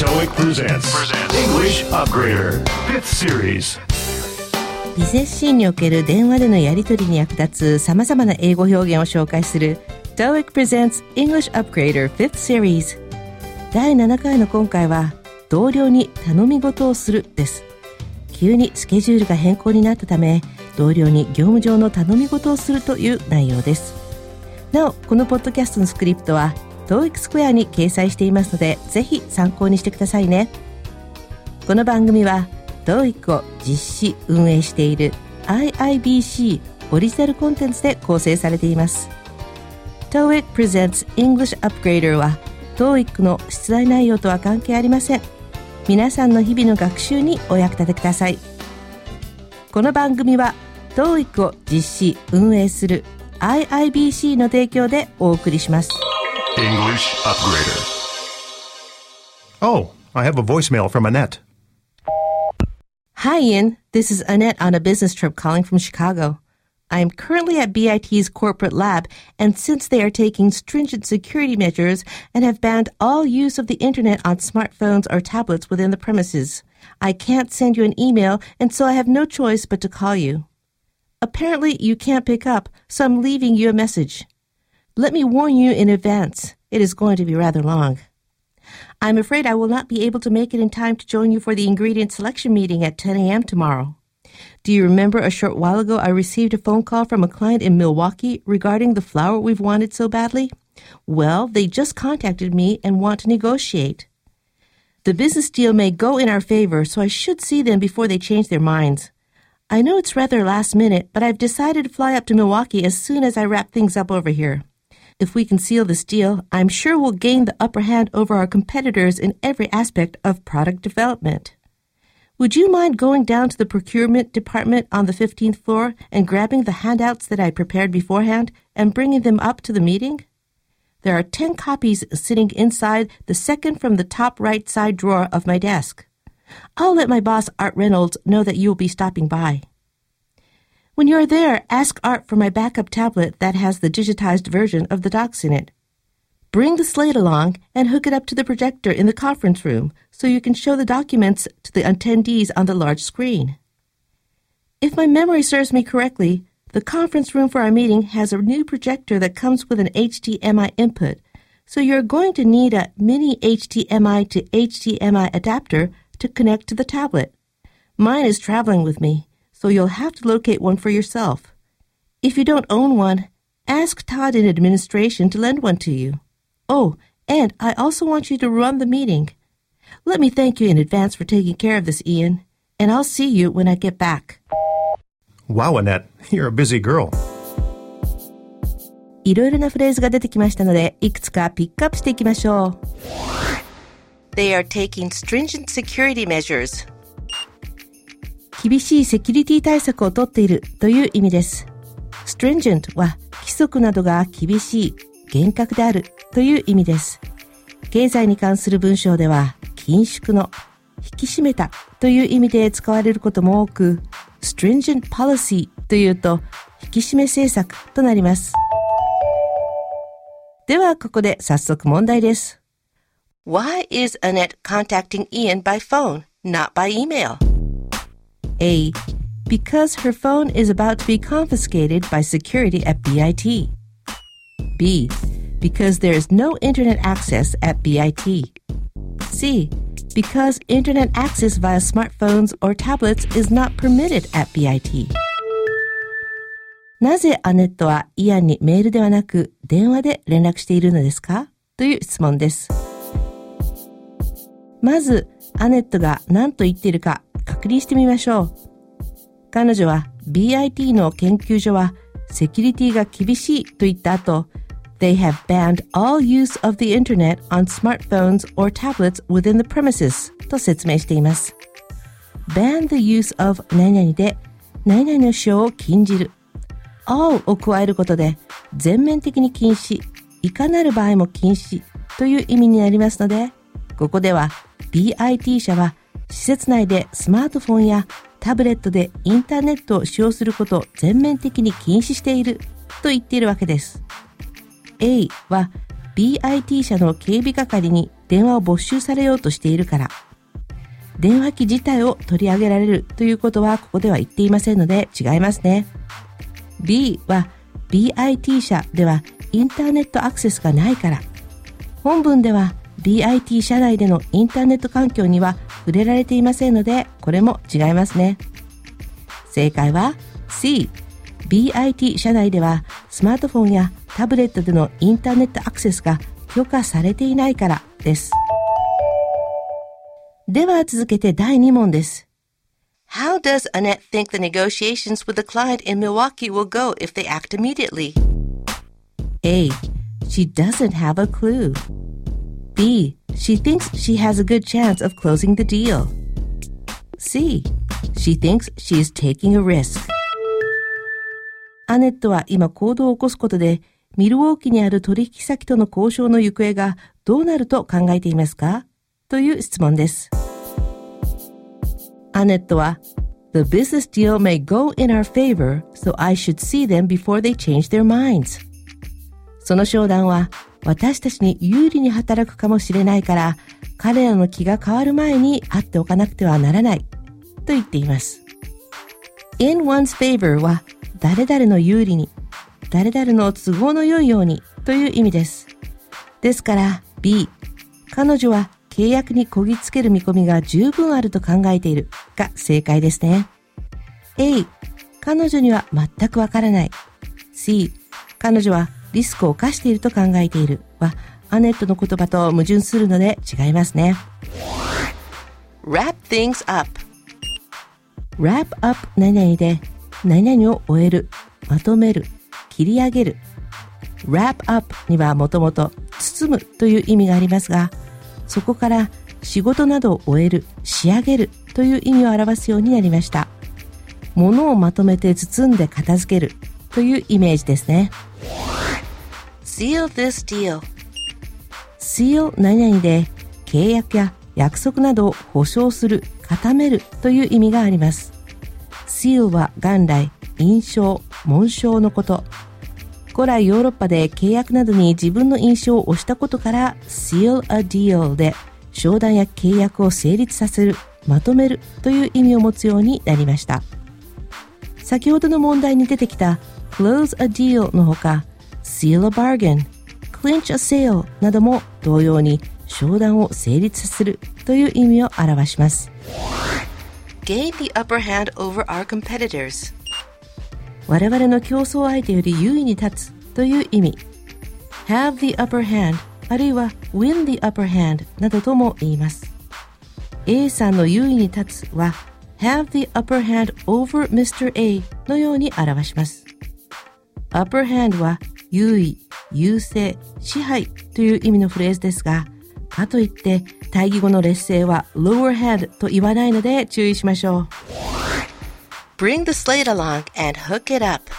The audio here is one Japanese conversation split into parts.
TOEIC presents English Upgrader 5th Series? ビジネスシーンにおける電話でのやり取りに役立つ様々な英語表現を紹介する TOEIC presents English Upgrader 5th Series. 第7回の今回は同僚に頼み事をするです。急にスケジュールが変更になったため同僚に業務上の頼み事をするという内容です。なおこのポッドキャストのスクリプトは TOEIC スクエアに掲載していますのでぜひ参考にしてくださいね。この番組は TOEIC を実施運営している IIBC オリジナルコンテンツで構成されています。TOEIC Presents English Upgrader は TOEIC の出題内容とは関係ありません。皆さんの日々の学習にお役立てください。この番組は TOEIC を実施運営する IIBC の提供でお送りします。English Upgrader Oh, I have a voicemail from Annette. Hi, Ian. This is Annette on a business trip calling from Chicago. I am currently at BIT's corporate lab, and since they are taking stringent security measures and have banned all use of the internet on smartphones or tablets within the premises, I can't send you an email, and so I have no choice but to call you. Apparently, you can't pick up, so I'm leaving you a message. Let me warn you in advance. It is going to be rather long. I'm afraid I will not be able to make it in time to join you for the ingredient selection meeting at 10 a.m. tomorrow. Do you remember a short while ago I received a phone call from a client in Milwaukee regarding the flour we've wanted so badly? Well, they just contacted me and want to negotiate. The business deal may go in our favor, so I should see them before they change their minds. I know it's rather last minute, but I've decided to fly up to Milwaukee as soon as I wrap things up over here. If we can seal this deal, I'm sure we'll gain the upper hand over our competitors in every aspect of product development. Would you mind going down to the procurement department on the 15th floor and grabbing the handouts that I prepared beforehand and bringing them up to the meeting? There are 10 copies sitting inside the second from the top right side drawer of my desk. I'll let my boss, Art Reynolds, know that you will be stopping by. When you are there, ask Art for my backup tablet that has the digitized version of the docs in it. Bring the slate along and hook it up to the projector in the conference room so you can show the documents to the attendees on the large screen. If my memory serves me correctly, the conference room for our meeting has a new projector that comes with an HDMI input, so you're going to need a mini HDMI to HDMI adapter to connect to the tablet. Mine is traveling with me, so you'll have to locate one for yourself. If you don't own one, ask Todd in administration to lend one to you. Oh, and I also want you to run the meeting. Let me thank you in advance for taking care of this, Ian, and I'll see you when I get back. Wow, Annette, you're a busy girl. いろいろなフレーズが出てきましたので、いくつかピックアップしていきましょう。They are taking stringent security measures. 厳しいセキュリティ対策をとっているという意味です。stringent は規則などが厳しい、厳格であるという意味です。経済に関する文章では、緊縮の、引き締めたという意味で使われることも多く、stringent policy というと、引き締め政策となります。では、ここで早速問題です。Why is Annette contacting Ian by phone, not by email? A. Because her phone is about to be confiscated by security at BIT. B. Because there is no internet access at BIT. C. Because internet access via smartphones or tablets is not permitted at BIT. なぜアネットはイアンにメールではなく電話で連絡しているのですかという質問です。まず、アネットが何と言っているか 確認してみましょう。彼女は BIT の研究所はセキュリティが厳しいと言った後、They have banned all use of the internet on smartphones or tablets within the premises と説明しています。ban the use of 何々で何々の使用を禁じる。all を加えることで全面的に禁止、いかなる場合も禁止という意味になりますので、ここでは BIT 社は施設内でスマートフォンやタブレットでインターネットを使用することを全面的に禁止していると言っているわけです。A は BIT 社の警備係に電話を没収されようとしているから。電話機自体を取り上げられるということはここでは言っていませんので違いますね。B は BIT 社ではインターネットアクセスがないから。本文では BIT 社内でのインターネット環境には触れられていませんので、これも違いますね。正解は C。BIT 社内ではスマートフォンやタブレットでのインターネットアクセスが許可されていないからです。では続けて第2問です。How does Annette think the negotiations with the client in Milwaukee will go if they act immediately? A. She doesn't have a clue. B. She thinks she has a good chance of closing the deal. C. She thinks she is taking a risk. アネットは今行動を起こすことで、ミルウォーキにある取引先との交渉の行方がどうなると考えていますかという質問です。アネットは、The business deal may go in our favor, so I should see them before they change their minds. その商談は私たちに有利に働くかもしれないから、彼らの気が変わる前に会っておかなくてはならない、と言っています。in one's favor は、誰々の有利に、誰々の都合の良いようにという意味です。ですから B、彼女は契約にこぎつける見込みが十分あると考えているが正解ですね。A、彼女には全くわからない。C、彼女はリスクを冒していると考えているは、アネットの言葉と矛盾するので違いますね。wrap things up wrap up 何々で何々を終える、まとめる、切り上げる。wrap up にはもともと包むという意味がありますが、そこから仕事などを終える、仕上げるという意味を表すようになりました。物をまとめて包んで片付けるというイメージですね。Seal this deal seal 何々で契約や約束などを保証する、固めるという意味があります。seal は元来、印象、紋章のこと。古来ヨーロッパで契約などに自分の印象を押したことから seal a deal で商談や契約を成立させる、まとめるという意味を持つようになりました。先ほどの問題に出てきた close a deal のほか seal a bargain, clinch a sale なども同様に商談を成立させるという意味を表します。gain the upper hand over our competitors 我々の競争相手より優位に立つという意味 have the upper hand あるいは win the upper hand などとも言います A さんの優位に立つは have the upper hand over Mr. A のように表します upper hand は優位、優勢、支配という意味のフレーズですが、かといって対義語の劣勢は lower hand と言わないので注意しましょう。Bring the slate along and hook it up.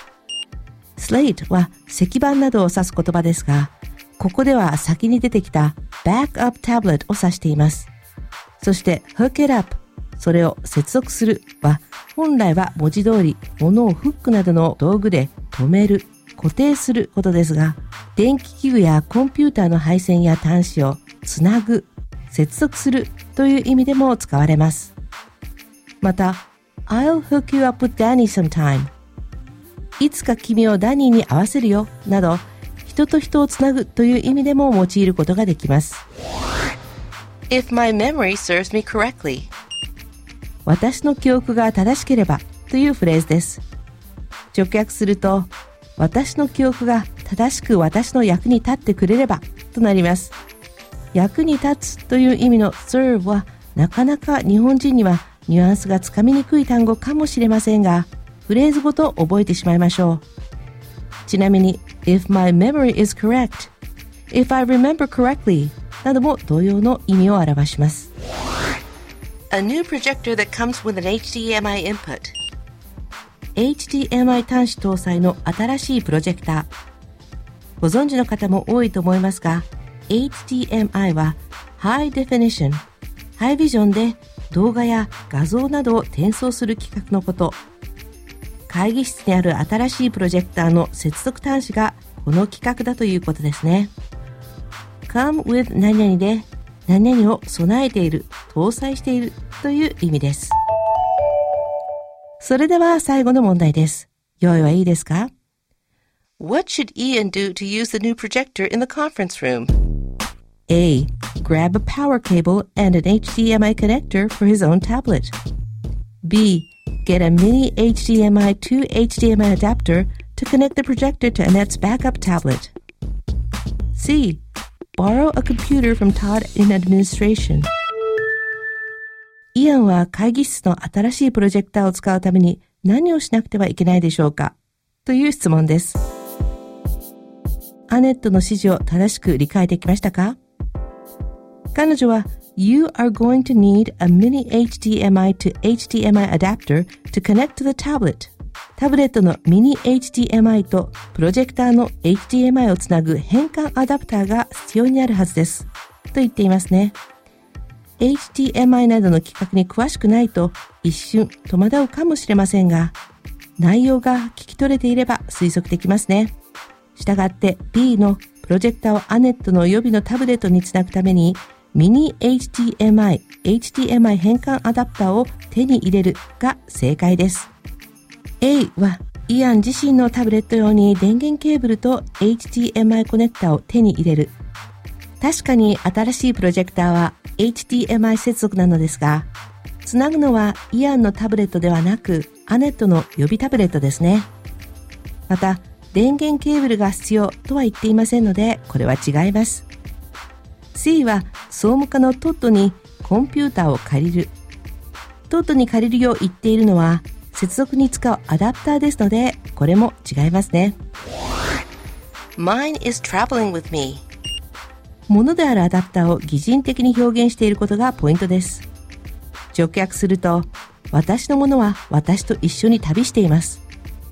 slate は石板などを指す言葉ですが、ここでは先に出てきた backup tablet を指しています。そして hook it up それを接続するは本来は文字通り物をフックなどの道具で止める固定することですが、電気器具やコンピューターの配線や端子をつなぐ、接続するという意味でも使われます。また、I'll hook you up with Danny sometime いつか君をダニーに合わせるよなど、人と人をつなぐという意味でも用いることができます。If my memory serves me correctly 私の記憶が正しければというフレーズです。直訳すると、私の記憶が正しく私の役に立ってくれればとなります。役に立つという意味の serve はなかなか日本人にはニュアンスがつかみにくい単語かもしれませんが、フレーズごと覚えてしまいましょう。ちなみに、if my memory is correct, if I remember correctly なども同様の意味を表します。A new projector that comes with an HDMI input HDMI 端子搭載の新しいプロジェクター。ご存知の方も多いと思いますが、HDMI は High Definition、ハイビジョンで動画や画像などを転送する企画のこと。会議室にある新しいプロジェクターの接続端子がこの企画だということですね。come with 何々で何々を備えている、搭載しているという意味です。それでは最後の問題です。用意はいいですか What should Ian do to use the new projector in the conference room? A. Grab a power cable and an HDMI connector for his own tablet. B. Get a mini HDMI to HDMI adapter to connect the projector to Annette's backup tablet. C. Borrow a computer from Todd in administration. イアンは会議室の新しいプロジェクターを使うために何をしなくてはいけないでしょうか？という質問です。アネットの指示を正しく理解できましたか？彼女は You are going to need a mini HDMI to HDMI adapter to connect to the tablet タブレットのミニ HDMI とプロジェクターの HDMI をつなぐ変換アダプターが必要になるはずです。と言っていますね。HDMI などの企画に詳しくないと一瞬戸惑うかもしれませんが、内容が聞き取れていれば推測できますね。したがって B のプロジェクターをアネットの予備のタブレットにつなぐためにミニ HDMI、HDMI 変換アダプターを手に入れるが正解です。A はイアン自身のタブレット用に電源ケーブルと HDMI コネクタを手に入れる。確かに新しいプロジェクターは HDMI 接続なのですが、つなぐのはイアンのタブレットではなく、アネットの予備タブレットですね。また、電源ケーブルが必要とは言っていませんので、これは違います。C は総務課のトットにコンピューターを借りる。トットに借りるよう言っているのは接続に使うアダプターですので、これも違いますね。Mine is traveling with me. ものであるアダプターを擬人的に表現していることがポイントです。直訳すると、私のものは私と一緒に旅しています。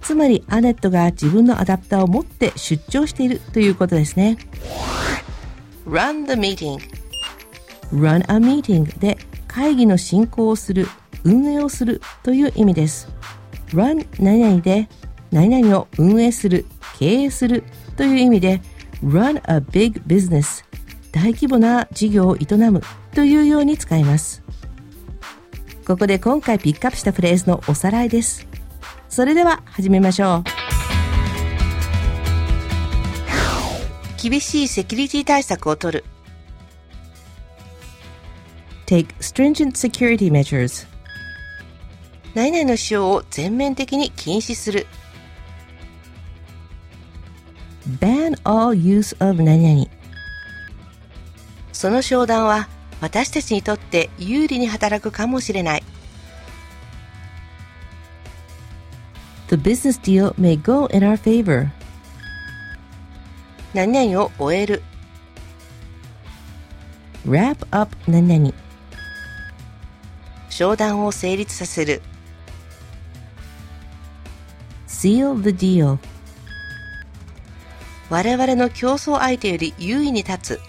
つまりアネットが自分のアダプターを持って出張しているということですね。run the meeting run a meeting で会議の進行をする、運営をするという意味です。run 何々で何々を運営する、経営するという意味で run a big business 大規模な事業を営むというように使います。ここで今回ピックアップしたフレーズのおさらいです。それでは始めましょう。厳しいセキュリティ対策を取る。take stringent security measures 何々の使用を全面的に禁止する。ban all use of 何々その商談は私たちにとって有利に働くかもしれない。The business deal may go in our favor. 何々を終える。Wrap up 何々。商談を成立させる。Seal the deal. 我々の競争相手より優位に立つ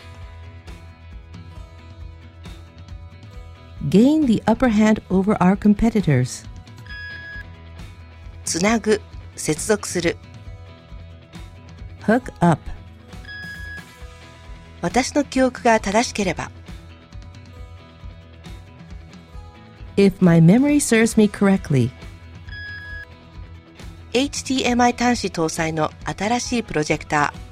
gain the upper hand over our competitors つなぐ接続する hook up 私の記憶が正しければ If my memory serves me correctly HDMI 端子搭載の新しいプロジェクター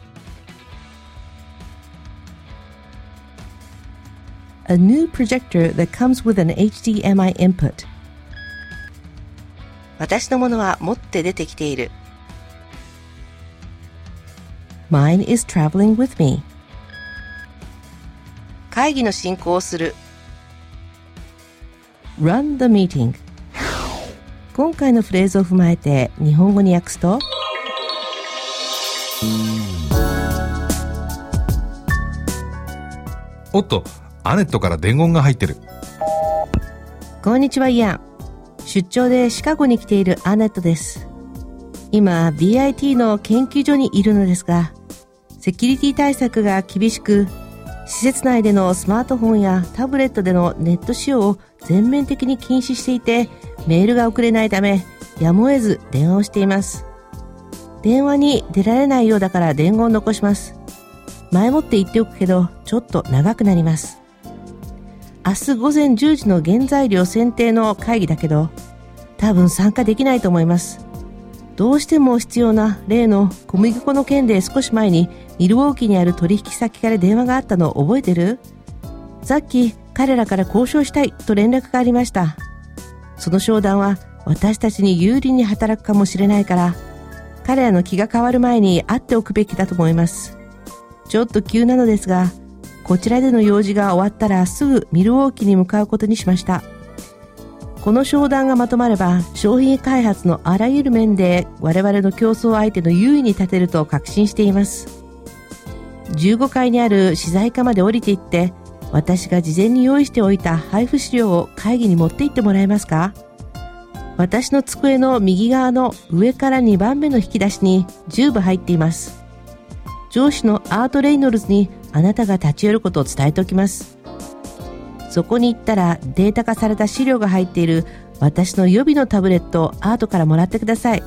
A new projector that comes with an HDMI input 私のものは持って出てきている Mine is traveling with me 会議の進行をする Run the meeting 今回のフレーズを踏まえて日本語に訳すとおっとアネットから伝言が入ってるこんにちはイアン出張でシカゴに来ているアネットです今 BIT の研究所にいるのですがセキュリティ対策が厳しく施設内でのスマートフォンやタブレットでのネット使用を全面的に禁止していて、メールが送れないため、やむを得ず電話をしています。電話に出られないようだから伝言を残します。前もって言っておくけど、ちょっと長くなります。明日午前10時の原材料選定の会議だけど、多分参加できないと思います。どうしても必要な例の小麦粉の件で少し前にミルウォーキーにある取引先から電話があったのを覚えてる？さっき彼らから交渉したいと連絡がありました。その商談は私たちに有利に働くかもしれないから、彼らの気が変わる前に会っておくべきだと思います。ちょっと急なのですが、こちらでの用事が終わったらすぐミルウォーキーに向かうことにしました。この商談がまとまれば商品開発のあらゆる面で我々の競争相手の優位に立てると確信しています。15階にある資材課まで降りていって私が事前に用意しておいた配布資料を会議に持って行ってもらえますか？私の机の右側の上から2番目の引き出しに10部入っています。上司のアート・レイノルズにあなたが立ち寄ることを伝えておきます。そこに行ったらデータ化された資料が入っている私の予備のタブレットをアートからもらってください。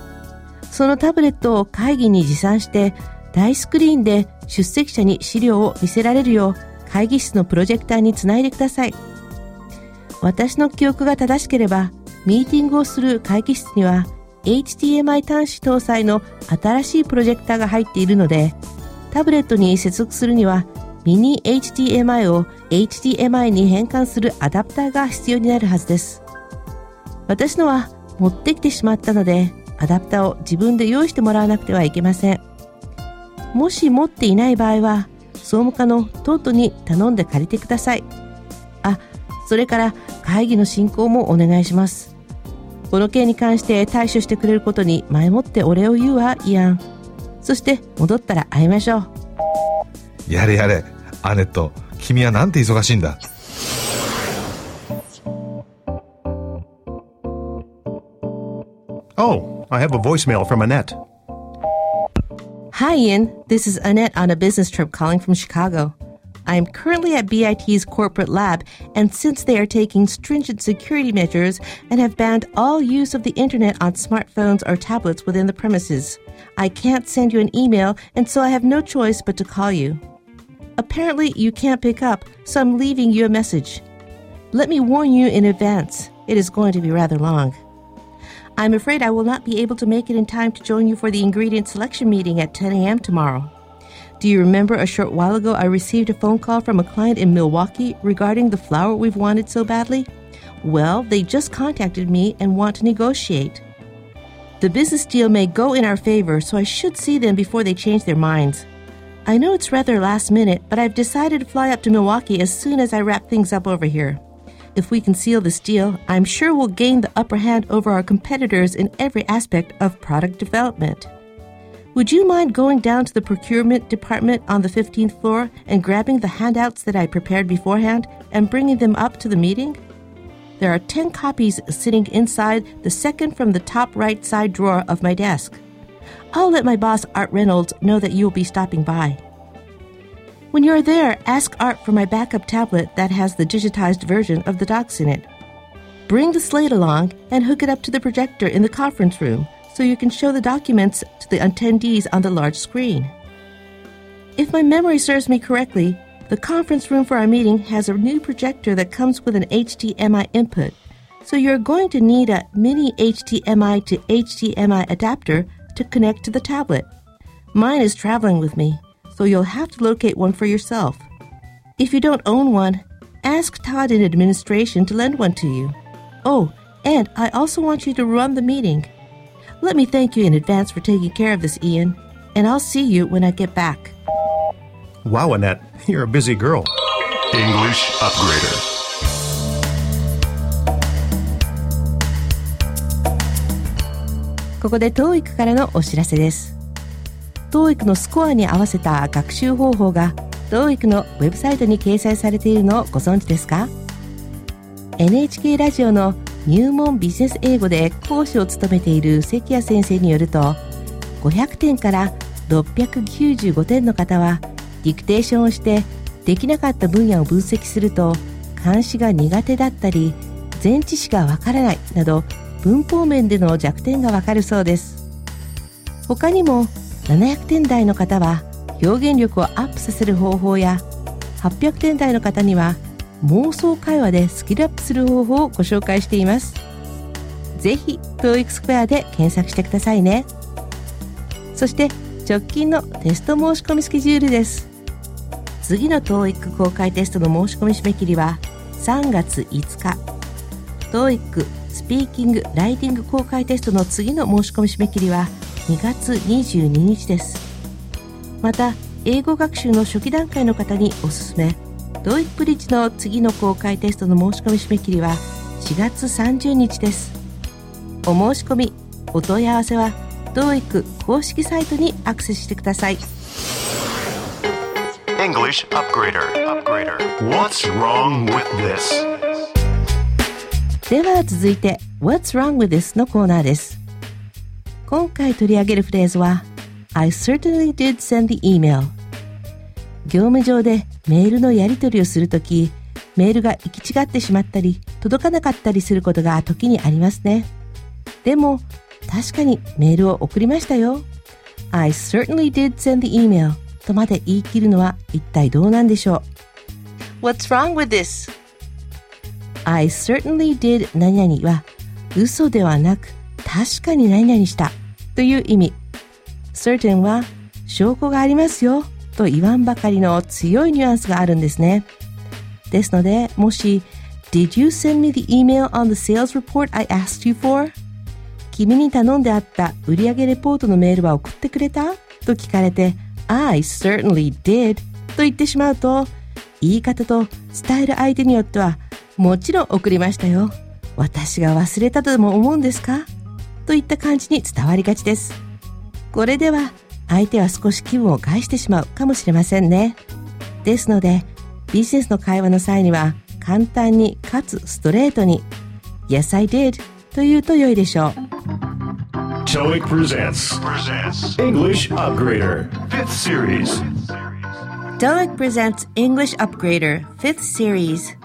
そのタブレットを会議に持参して大スクリーンで出席者に資料を見せられるよう会議室のプロジェクターにつないでください。私の記憶が正しければ、ミーティングをする会議室には HDMI 端子搭載の新しいプロジェクターが入っているので、タブレットに接続するにはミニ HDMI を HDMI に変換するアダプターが必要になるはずです。私のは持ってきてしまったので、アダプターを自分で用意してもらわなくてはいけません。もし持っていない場合は、総務課のトートに頼んで借りてください。あ、それから会議の進行もお願いします。この件に関して対処してくれることに前もってお礼を言うわ、イアン。そして戻ったら会いましょう。やれやれ、アネット、君はなんて忙しいんだ。Oh, I have a voicemail from Annette. Hi, Ian. This is Annette on a business trip calling from Chicago. I am currently at BIT's corporate lab, and since they are taking stringent security measures and have banned all use of the internet on smartphones or tablets within the premises, I can't send you an email, and so I have no choice but to call you. Apparently, you can't pick up, so I'm leaving you a message. Let me warn you in advance, it is going to be rather long. I'm afraid I will not be able to make it in time to join you for the ingredient selection meeting at 10 a.m. tomorrow. Do you remember a short while ago I received a phone call from a client in Milwaukee regarding the flower we've wanted so badly? Well, they just contacted me and want to negotiate. The business deal may go in our favor, so I should see them before they change their minds. I know it's rather last minute, but I've decided to fly up to Milwaukee as soon as I wrap things up over here. If we can seal this deal, I'm sure we'll gain the upper hand over our competitors in every aspect of product development. Would you mind going down to the procurement department on the 15th floor and grabbing the handouts that I prepared beforehand and bringing them up to the meeting? There are 10 copies sitting inside the second from the top right side drawer of my desk. I'll let my boss, Art Reynolds, know that you'll be stopping by. When you're there, ask Art for my backup tablet that has the digitized version of the docs in it. Bring the slate along and hook it up to the projector in the conference room so you can show the documents to the attendees on the large screen. If my memory serves me correctly, the conference room for our meeting has a new projector that comes with an HDMI input, so you're going to need a mini HDMI to HDMI adapter to connect to the tablet. Mine is traveling with me so you'll have to locate one for yourself. If you don't own one, ask Todd in administration to lend one to you. Oh, and I also want you to run the meeting. Let me thank you in advance for taking care of this, Ian, and I'll see you when I get back. Wow, Annette, you're a busy girl. English Upgrader. ここで TOEIC からのお知らせです。TOEIC のスコアに合わせた学習方法が TOEIC のウェブサイトに掲載されているのをご存知ですか NHK ラジオの入門ビジネス英語で講師を務めている関谷先生によると500点から695点の方はディクテーションをしてできなかった分野を分析すると監視が苦手だったり前置詞がわからないなど文法面での弱点がわかるそうです。他にも700点台の方は表現力をアップさせる方法や800点台の方には妄想会話でスキルアップする方法をご紹介しています。ぜひ TOEIC スクエアで検索してくださいね。そして直近のテスト申し込みスケジュールです。次の TOEIC 公開テストの申し込み締め切りは3月5日。TOEIC スピーキング・ライティング公開テストの次の申し込み締め切りは2月22日です。また英語学習の初期段階の方におすすめ。TOEIC ブリッジの次の公開テストの申し込み締め切りは4月30日ですお申し込みお問い合わせは TOEIC 公式サイトにアクセスしてください English Upgrader. Upgrader. What's wrong with this? では続いて What's wrong with this のコーナーです今回取り上げるフレーズは I certainly did send the email 業務上でメールのやり取りをするときメールが行き違ってしまったり届かなかったりすることが時にありますね。でも確かにメールを送りましたよ。I certainly did send the email とまで言い切るのは一体どうなんでしょう。What's wrong with this? I certainly did 何々は嘘ではなく確かに何々したという意味。Certain は証拠がありますよ。と言わんばかりの強いニュアンスがあるんですねですのでもし Did you send me the email on the sales report I asked you for? 君に頼んであった売上レポートのメールは送ってくれた？と聞かれて I certainly did と言ってしまうと言い方と伝える相手によってはもちろん送りましたよ。私が忘れたとでも思うんですか？といった感じに伝わりがちです。これでは相手は少し気分を害してしまうかもしれませんね。ですので、ビジネスの会話の際には簡単にかつストレートに Yes, I did と言うと良いでしょう。TOEIC presents. English Upgrader. Fifth series. TOEIC presents English Upgrader 5th Series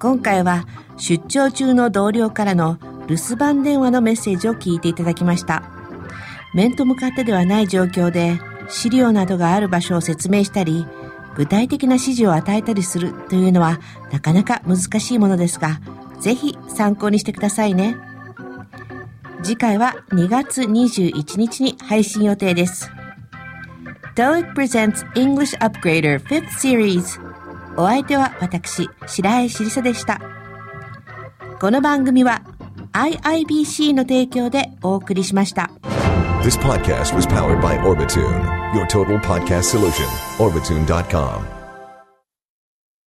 今回は出張中の同僚からの留守番電話のメッセージを聞いていただきました面と向かってではない状況で資料などがある場所を説明したり具体的な指示を与えたりするというのはなかなか難しいものですがぜひ参考にしてくださいね次回は2月21日に配信予定です TOEIC presents English Upgrader 5th Series お相手は私、白江しりさでした。この番組は IIBC の提供でお送りしました。This podcast was powered by Orbitune, your total podcast solution. Orbitune.com.